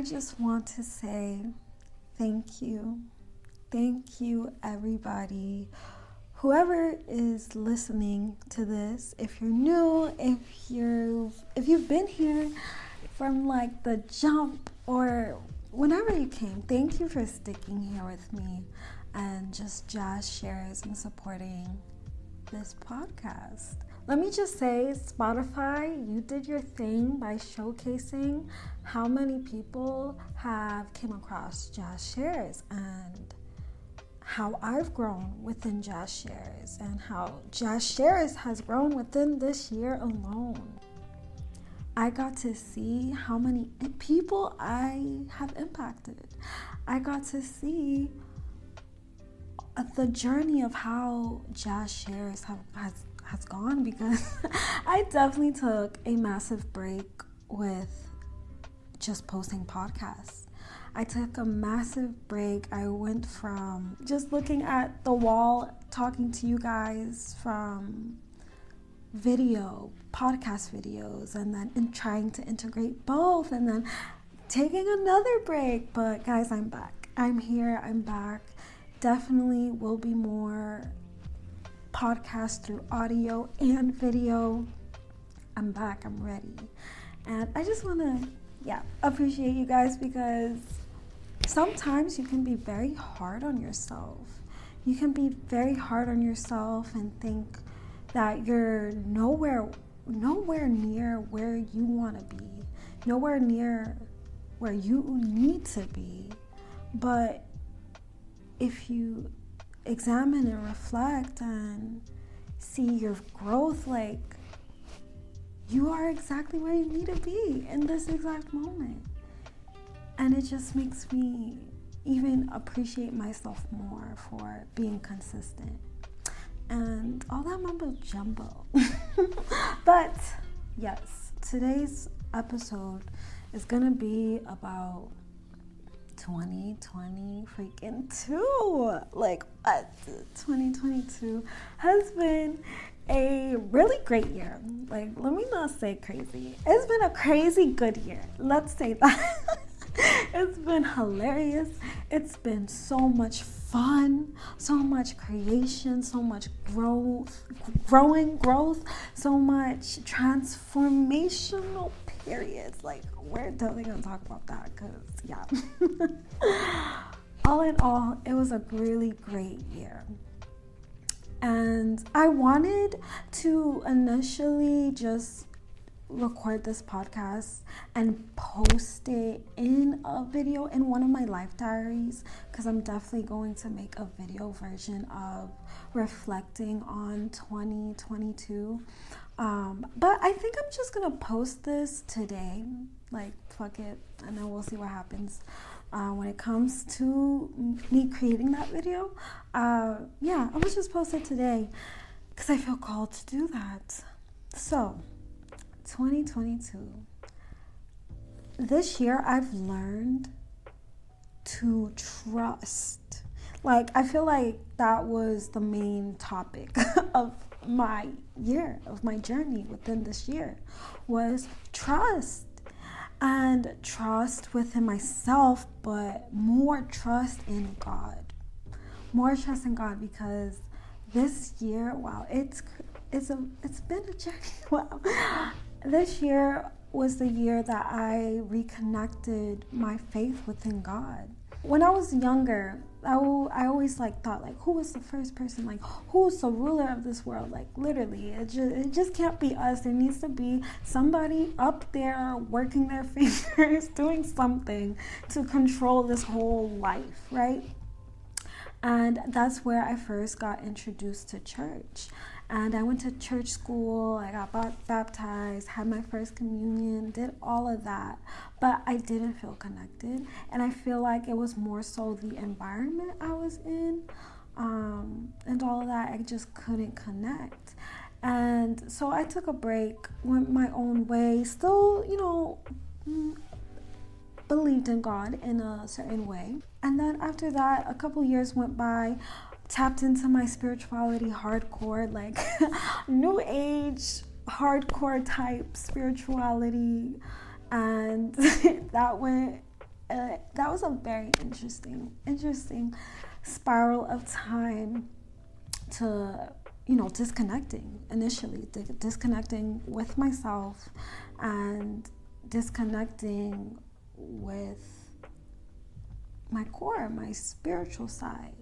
I just want to say thank you. Thank you, everybody. Whoever is listening to this, if you're new, if you're if you've been here from like the jump or whenever you came, thank you for sticking here with me and just jazz shares and supporting this podcast. Let me just say, Spotify, you did your thing by showcasing how many people have came across Jazz Shares and how I've grown within Jazz Shares and how Jazz Shares has grown within this year alone. I got to see how many people I have impacted. I got to see the journey of how Jazz Shares have, has has gone because I definitely took a massive break with just posting podcasts. I took a massive break. I went from just looking at the wall, talking to you guys from video, podcast videos, and then in trying to integrate both, and then taking another break. But guys, I'm back. I'm here. I'm back. Definitely will be more podcast through audio and video. I'm back, I'm ready. And I just want to, yeah, appreciate you guys because sometimes you can be very hard on yourself. You can be very hard on yourself and think that you're nowhere nowhere near where you want to be. Nowhere near where you need to be. But if you examine and reflect and see your growth like you are exactly where you need to be in this exact moment. And it just makes me even appreciate myself more for being consistent. And all that mumbo jumbo. But yes today's episode is gonna be about 2020 freaking two. Like, uh, what? 2022 has been a really great year. Like, let me not say crazy. It's been a crazy good year. Let's say that. it's been hilarious. It's been so much fun, so much creation, so much growth, growing growth, so much transformational periods. Like, we're definitely gonna talk about that because, yeah. all in all, it was a really great year. And I wanted to initially just record this podcast and post it in a video in one of my life diaries because I'm definitely going to make a video version of reflecting on 2022. Um, but I think I'm just gonna post this today. Like, fuck it, and then we'll see what happens. Uh, when it comes to me creating that video, uh, yeah, I'm gonna just post it today because I feel called to do that. So, 2022. This year, I've learned to trust. Like, I feel like that was the main topic of my year, of my journey within this year, was trust. And trust within myself, but more trust in God. More trust in God because this year, wow, it's it's a it's been a journey. Wow this year was the year that I reconnected my faith within God. When I was younger, I, I always like thought like who was the first person like who's the ruler of this world? Like literally it just, it just can't be us. There needs to be somebody up there working their fingers doing something to control this whole life right? And that's where I first got introduced to church and I went to church school, I got baptized, had my first communion, did all of that. But I didn't feel connected. And I feel like it was more so the environment I was in um, and all of that. I just couldn't connect. And so I took a break, went my own way, still, you know, believed in God in a certain way. And then after that, a couple years went by tapped into my spirituality hardcore, like new age, hardcore type spirituality. And that went uh, that was a very interesting, interesting spiral of time to you know disconnecting initially disconnecting with myself and disconnecting with my core my spiritual side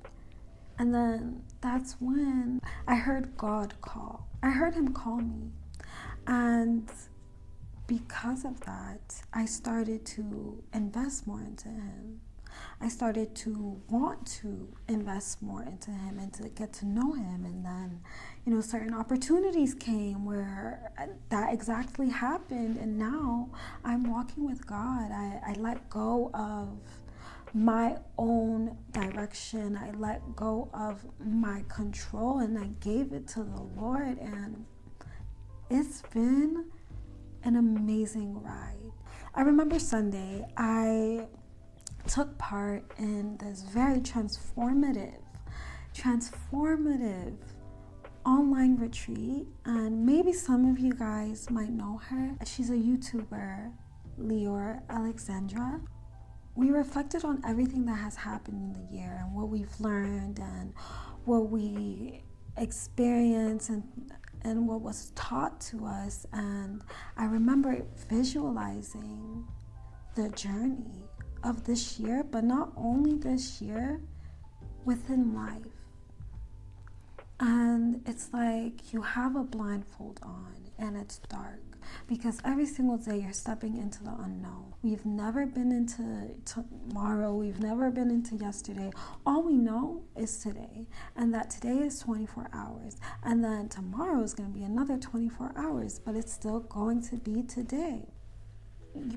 and then that's when i heard god call i heard him call me and because of that i started to invest more into him I started to want to invest more into him and to get to know him. And then, you know, certain opportunities came where that exactly happened. And now I'm walking with God. I, I let go of my own direction. I let go of my control and I gave it to the Lord. And it's been an amazing ride. I remember Sunday, I took part in this very transformative, transformative online retreat. And maybe some of you guys might know her. She's a YouTuber, Lior Alexandra. We reflected on everything that has happened in the year and what we've learned and what we experienced and and what was taught to us and I remember visualizing the journey of this year, but not only this year, within life. And it's like you have a blindfold on and it's dark because every single day you're stepping into the unknown. We've never been into tomorrow, we've never been into yesterday. All we know is today, and that today is 24 hours, and then tomorrow is going to be another 24 hours, but it's still going to be today.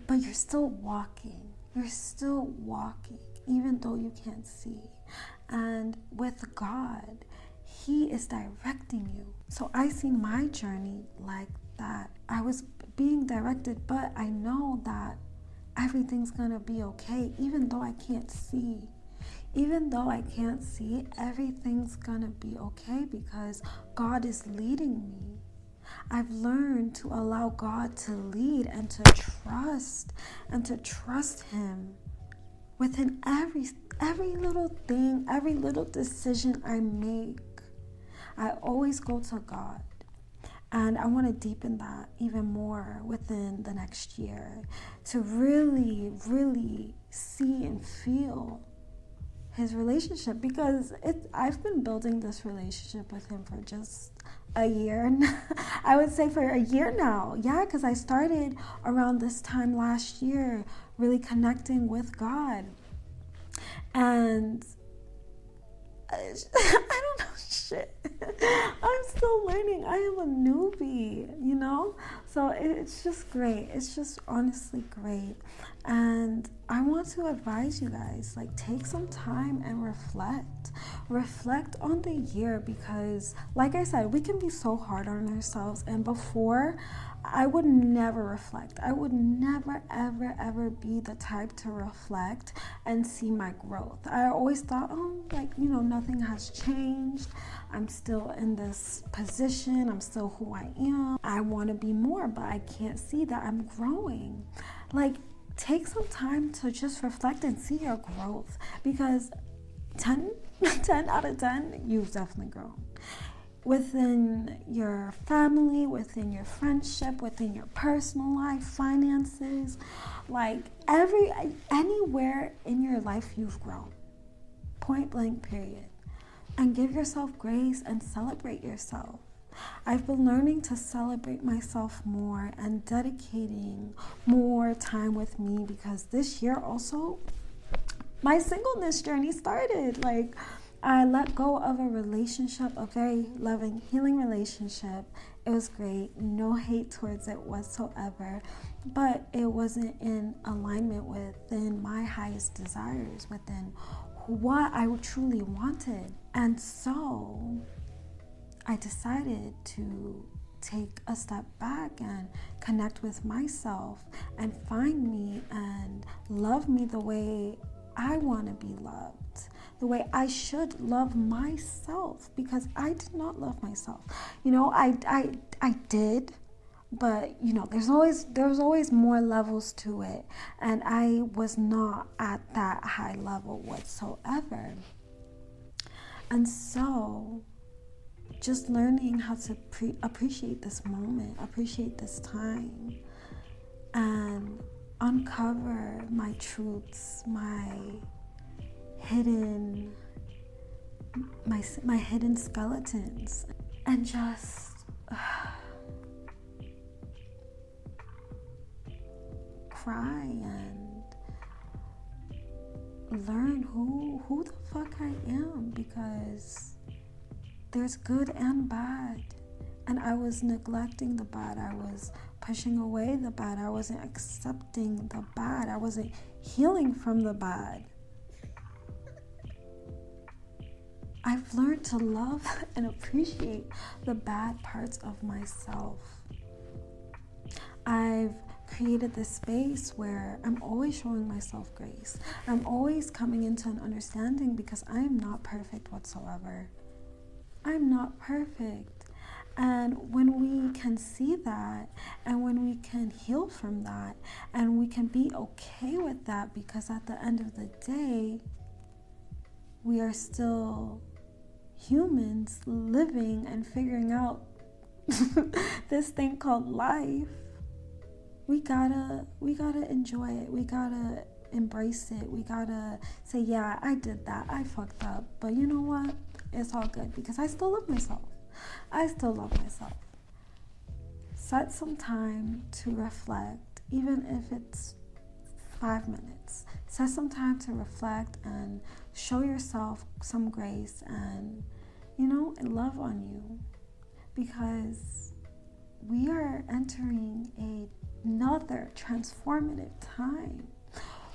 But you're still walking you're still walking, even though you can't see. And with God, He is directing you. So I see my journey like that. I was being directed, but I know that everything's gonna be okay, even though I can't see. Even though I can't see, everything's gonna be okay because God is leading me. I've learned to allow God to lead and to trust and to trust Him within every every little thing, every little decision I make. I always go to God. And I want to deepen that even more within the next year to really, really see and feel his relationship because it I've been building this relationship with him for just a year. I would say for a year now. Yeah, because I started around this time last year really connecting with God. And I don't know shit. I'm still learning. I am a newbie, you know? So it's just great. It's just honestly great. And I want to advise you guys like take some time and reflect. Reflect on the year because like I said, we can be so hard on ourselves and before I would never reflect. I would never, ever, ever be the type to reflect and see my growth. I always thought, oh, like, you know, nothing has changed. I'm still in this position. I'm still who I am. I want to be more, but I can't see that I'm growing. Like, take some time to just reflect and see your growth because 10, 10 out of 10, you've definitely grown within your family, within your friendship, within your personal life, finances, like every anywhere in your life you've grown. Point blank period. And give yourself grace and celebrate yourself. I've been learning to celebrate myself more and dedicating more time with me because this year also my singleness journey started. Like I let go of a relationship, a very loving, healing relationship. It was great, no hate towards it whatsoever, but it wasn't in alignment within my highest desires, within what I truly wanted. And so I decided to take a step back and connect with myself and find me and love me the way I want to be loved the way I should love myself because I did not love myself. You know, I I I did but you know there's always there's always more levels to it and i was not at that high level whatsoever and so just learning how to pre- appreciate this moment appreciate this time and uncover my truths my hidden my my hidden skeletons and just uh, cry and learn who who the fuck I am because there's good and bad. And I was neglecting the bad. I was pushing away the bad. I wasn't accepting the bad. I wasn't healing from the bad. I've learned to love and appreciate the bad parts of myself. I've created this space where I'm always showing myself grace. I'm always coming into an understanding because I am not perfect whatsoever. I'm not perfect. And when we can see that, and when we can heal from that, and we can be okay with that, because at the end of the day, we are still humans living and figuring out this thing called life we gotta we gotta enjoy it. We gotta embrace it. We gotta say yeah i did that. I fucked up. But you know what? It's all good because i still love myself. I still love myself. Set some time to reflect even if it's five minutes set some time to reflect and show yourself some grace and you know love on you because we are entering a another transformative time.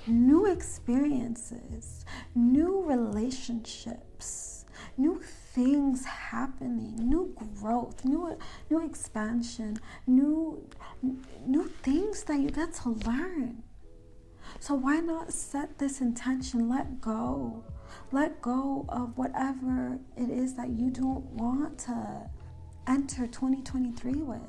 New experiences, new relationships, new things happening, new growth, new new expansion, new new things that you get to learn. So why not set this intention, let go. Let go of whatever it is that you don't want to enter 2023 with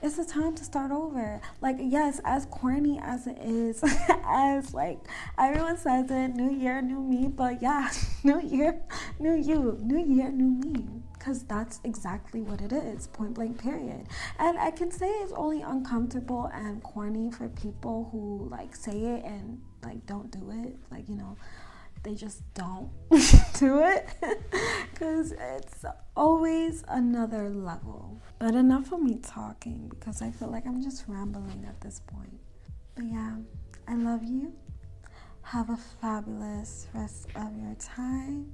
it's a time to start over. Like, yes, as corny as it is, as like everyone says it, new year, new me, but yeah, new year, new you, new year, new me. Because that's exactly what it is, point blank, period. And I can say it's only uncomfortable and corny for people who like say it and like don't do it. Like, you know, they just don't do it because it's always another level. But enough of me talking because I feel like I'm just rambling at this point. But yeah, I love you. Have a fabulous rest of your time,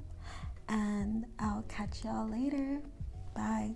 and I'll catch y'all later. Bye.